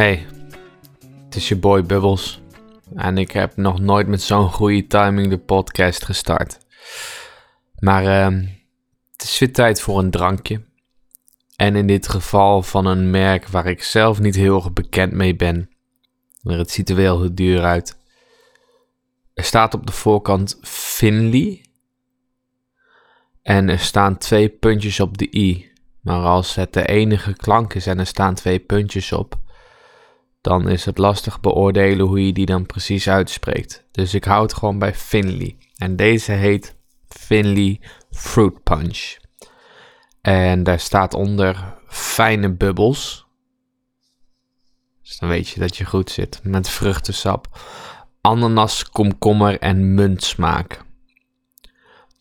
Hey, het is je boy Bubbles. En ik heb nog nooit met zo'n goede timing de podcast gestart. Maar uh, het is weer tijd voor een drankje. En in dit geval van een merk waar ik zelf niet heel erg bekend mee ben. Maar het ziet er wel heel duur uit. Er staat op de voorkant Finley. En er staan twee puntjes op de i. Maar als het de enige klank is en er staan twee puntjes op, dan is het lastig beoordelen hoe je die dan precies uitspreekt. Dus ik hou het gewoon bij Finley. En deze heet Finley Fruit Punch. En daar staat onder fijne bubbels. Dus dan weet je dat je goed zit. Met vruchtensap, ananas, komkommer en muntsmaak.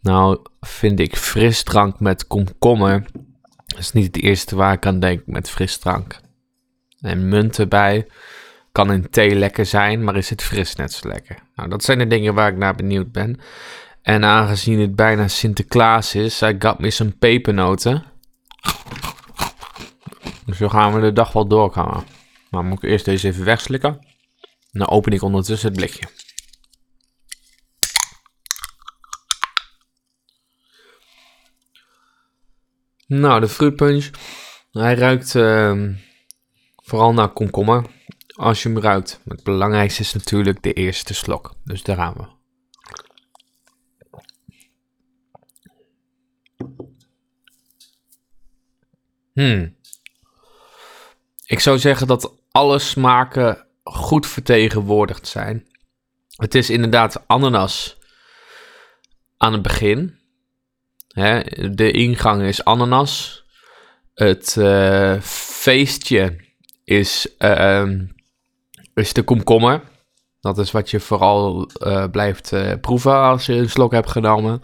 Nou vind ik frisdrank met komkommer. Dat is niet het eerste waar ik aan denk met frisdrank. En munt erbij. Kan in thee lekker zijn, maar is het fris net zo lekker? Nou, dat zijn de dingen waar ik naar benieuwd ben. En aangezien het bijna Sinterklaas is, I got me some pepernoten. Dus zo gaan we de dag wel doorkomen. Maar moet ik eerst deze even wegslikken. Dan open ik ondertussen het blikje. Nou, de fruitpunch. Hij ruikt uh, vooral naar komkommer. Als je hem ruikt. Het belangrijkste is natuurlijk de eerste slok. Dus daar gaan we. Hmm. Ik zou zeggen dat alle smaken goed vertegenwoordigd zijn. Het is inderdaad ananas aan het begin. Hè, de ingang is ananas. Het uh, feestje is, uh, is de komkommer. Dat is wat je vooral uh, blijft proeven als je een slok hebt genomen.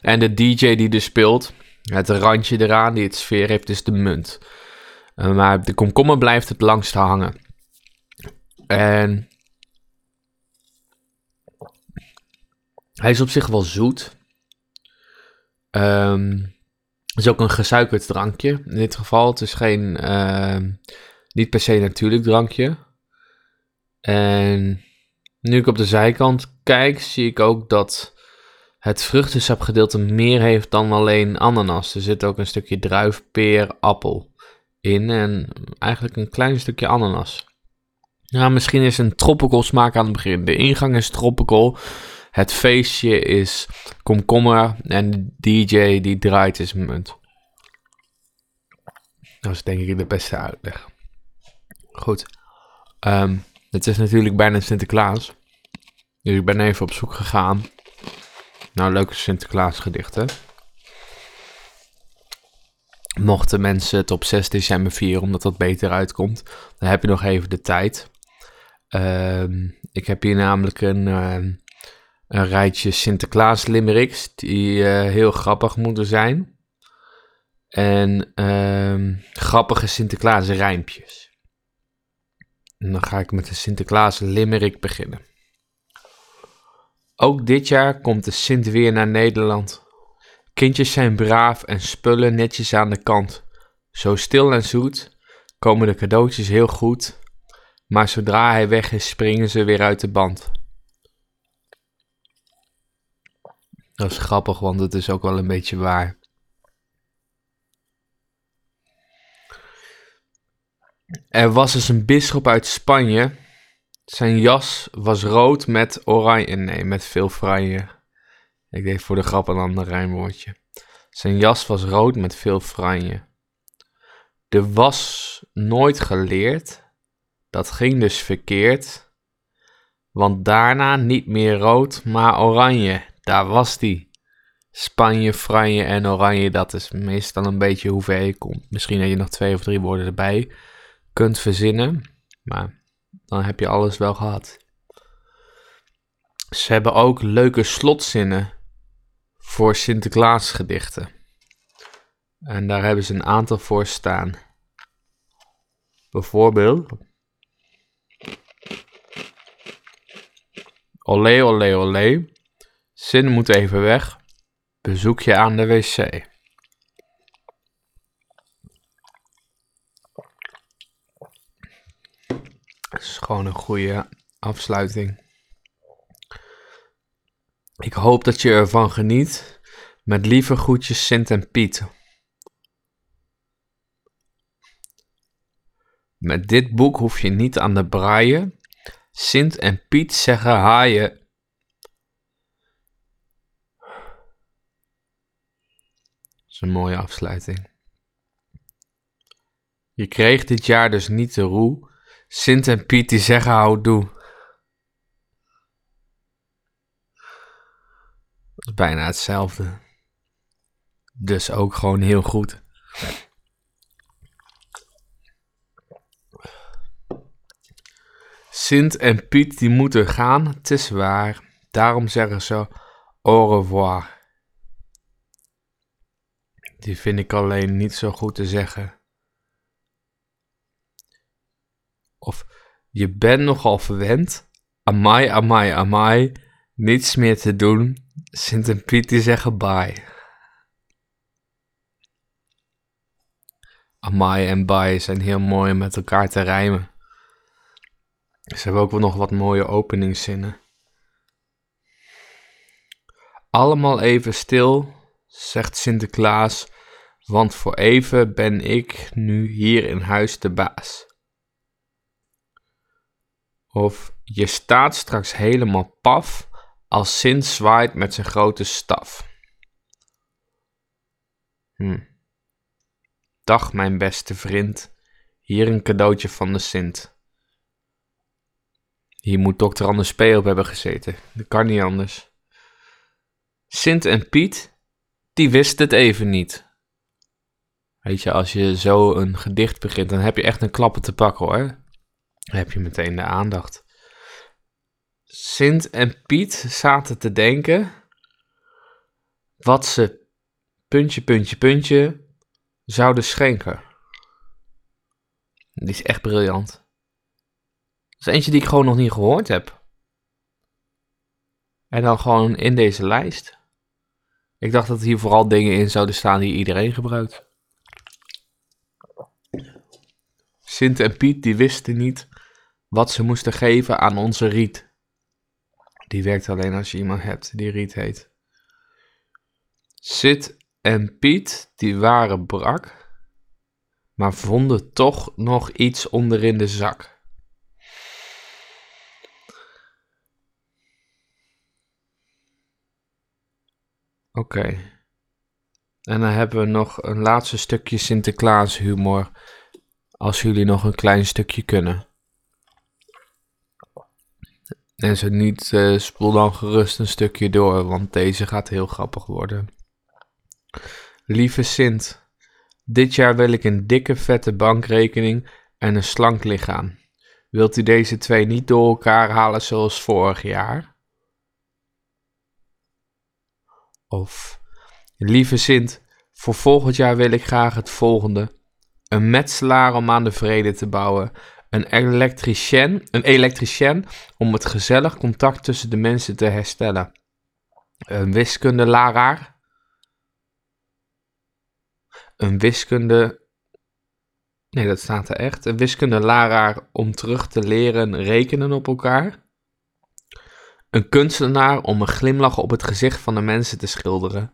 En de DJ die er speelt, het randje eraan die het sfeer heeft, is de munt. maar de komkommer blijft het langst hangen. En hij is op zich wel zoet. Het is ook een gesuikerd drankje in dit geval. Het is geen, uh, niet per se natuurlijk drankje. En nu ik op de zijkant kijk, zie ik ook dat het vruchtensapgedeelte meer heeft dan alleen ananas. Er zit ook een stukje druif, peer, appel in en eigenlijk een klein stukje ananas. Ja, misschien is een tropical smaak aan het begin. De ingang is tropical. Het feestje is komkommer en de DJ die draait is munt. Dat is denk ik de beste uitleg. Goed. Um, het is natuurlijk bijna Sinterklaas. Dus ik ben even op zoek gegaan naar leuke Sinterklaas gedichten. Mochten mensen het op 6 december vieren, omdat dat beter uitkomt, dan heb je nog even de tijd. Um, ik heb hier namelijk een, uh, een rijtje Sinterklaas limericks die uh, heel grappig moeten zijn. En grappige Sinterklaas rijmpjes. En dan ga ik met de Sinterklaas limerick beginnen. Ook dit jaar komt de Sint weer naar Nederland. Kindjes zijn braaf en spullen netjes aan de kant. Zo stil en zoet komen de cadeautjes heel goed. Maar zodra hij weg is, springen ze weer uit de band. Dat is grappig, want het is ook wel een beetje waar. Er was eens een bisschop uit Spanje. Zijn jas was rood met oranje. Nee, met veel franje. Ik deed voor de grap een ander rijmwoordje. Zijn jas was rood met veel franje. De was nooit geleerd. Dat ging dus verkeerd. Want daarna niet meer rood, maar oranje. Daar was die. Spanje, franje en oranje, dat is meestal een beetje hoe ver je komt. Misschien dat je nog twee of drie woorden erbij kunt verzinnen. Maar dan heb je alles wel gehad. Ze hebben ook leuke slotzinnen voor Sinterklaas gedichten. En daar hebben ze een aantal voor staan. Bijvoorbeeld. Olé, olé, olé. Zin moet even weg. Bezoekje aan de wc. Het is gewoon een goede afsluiting. Ik hoop dat je ervan geniet. Met lieve groetjes Sint en Piet. Met dit boek hoef je niet aan de braaien. Sint en Piet zeggen haaien. Dat is een mooie afsluiting. Je kreeg dit jaar dus niet de roe. Sint en Piet die zeggen houdoe. Dat is bijna hetzelfde. Dus ook gewoon heel goed. Sint en Piet die moeten gaan, het is waar. Daarom zeggen ze au revoir. Die vind ik alleen niet zo goed te zeggen. Of je bent nogal verwend. Amai, amai, amai. Niets meer te doen. Sint en Piet die zeggen bye. Amai en bye zijn heel mooi met elkaar te rijmen. Ze hebben ook wel nog wat mooie openingszinnen. Allemaal even stil, zegt Sinterklaas, want voor even ben ik nu hier in huis de baas. Of je staat straks helemaal paf als Sint zwaait met zijn grote staf. Hm. Dag mijn beste vriend, hier een cadeautje van de Sint. Hier moet dokter Anders P. op hebben gezeten. Dat kan niet anders. Sint en Piet, die wist het even niet. Weet je, als je zo een gedicht begint, dan heb je echt een klappen te pakken hoor. Heb je meteen de aandacht. Sint en Piet zaten te denken wat ze puntje, puntje, puntje zouden schenken. Die is echt briljant. Dat is eentje die ik gewoon nog niet gehoord heb. En dan gewoon in deze lijst. Ik dacht dat hier vooral dingen in zouden staan die iedereen gebruikt. Sint en Piet die wisten niet wat ze moesten geven aan onze Riet. Die werkt alleen als je iemand hebt die Riet heet. Sint en Piet die waren brak, maar vonden toch nog iets onderin de zak. Oké. En dan hebben we nog een laatste stukje Sinterklaas humor. Als jullie nog een klein stukje kunnen. En zo niet, uh, spoel dan gerust een stukje door, want deze gaat heel grappig worden. Lieve Sint, dit jaar wil ik een dikke vette bankrekening en een slank lichaam. Wilt u deze twee niet door elkaar halen zoals vorig jaar? Of, lieve Sint, voor volgend jaar wil ik graag het volgende. Een metselaar om aan de vrede te bouwen. Een elektricien, een elektricien om het gezellig contact tussen de mensen te herstellen. Een wiskundeleraar. Een wiskunde. Nee, dat staat er echt. Een wiskundeleraar om terug te leren rekenen op elkaar. Een kunstenaar om een glimlach op het gezicht van de mensen te schilderen.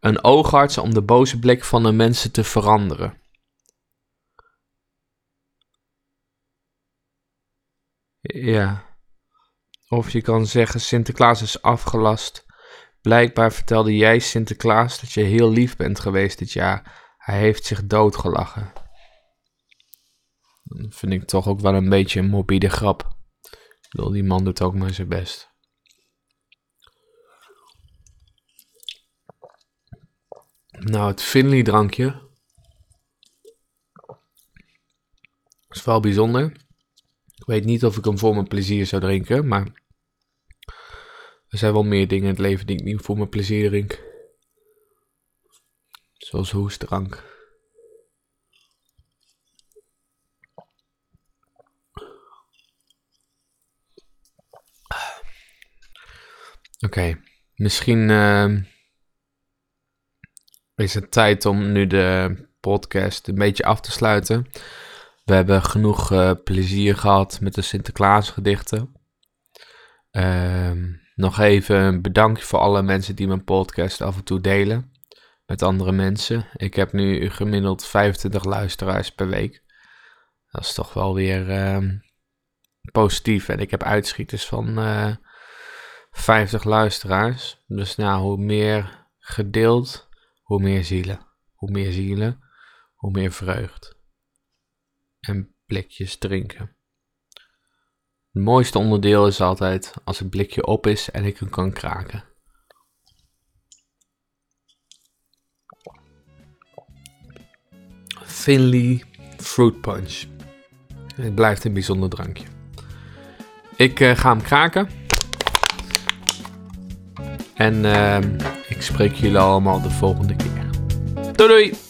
Een oogarts om de boze blik van de mensen te veranderen. Ja. Of je kan zeggen Sinterklaas is afgelast. Blijkbaar vertelde jij Sinterklaas dat je heel lief bent geweest dit jaar. Hij heeft zich doodgelachen. Dat vind ik toch ook wel een beetje een morbide grap. Ik bedoel, die man doet ook maar zijn best. Nou, het Finley drankje. is wel bijzonder. Ik weet niet of ik hem voor mijn plezier zou drinken, maar er zijn wel meer dingen in het leven die ik niet voor mijn plezier drink. Zoals hoestdrank. Oké, misschien uh, is het tijd om nu de podcast een beetje af te sluiten. We hebben genoeg uh, plezier gehad met de Sinterklaasgedichten. Ehm, nog even een bedankje voor alle mensen die mijn podcast af en toe delen met andere mensen. Ik heb nu gemiddeld 25 luisteraars per week. Dat is toch wel weer uh, positief. En ik heb uitschieters van uh, eh, 50 luisteraars. Dus nou, hoe meer gedeeld, hoe meer zielen. Hoe meer zielen, hoe meer vreugd. En blikjes drinken. Het mooiste onderdeel is altijd als het blikje op is en ik hem kan kraken. Finley Fruit Punch. Het blijft een bijzonder drankje. Ik uh, ga hem kraken. En uh, ik spreek jullie allemaal de volgende keer. Doei doei!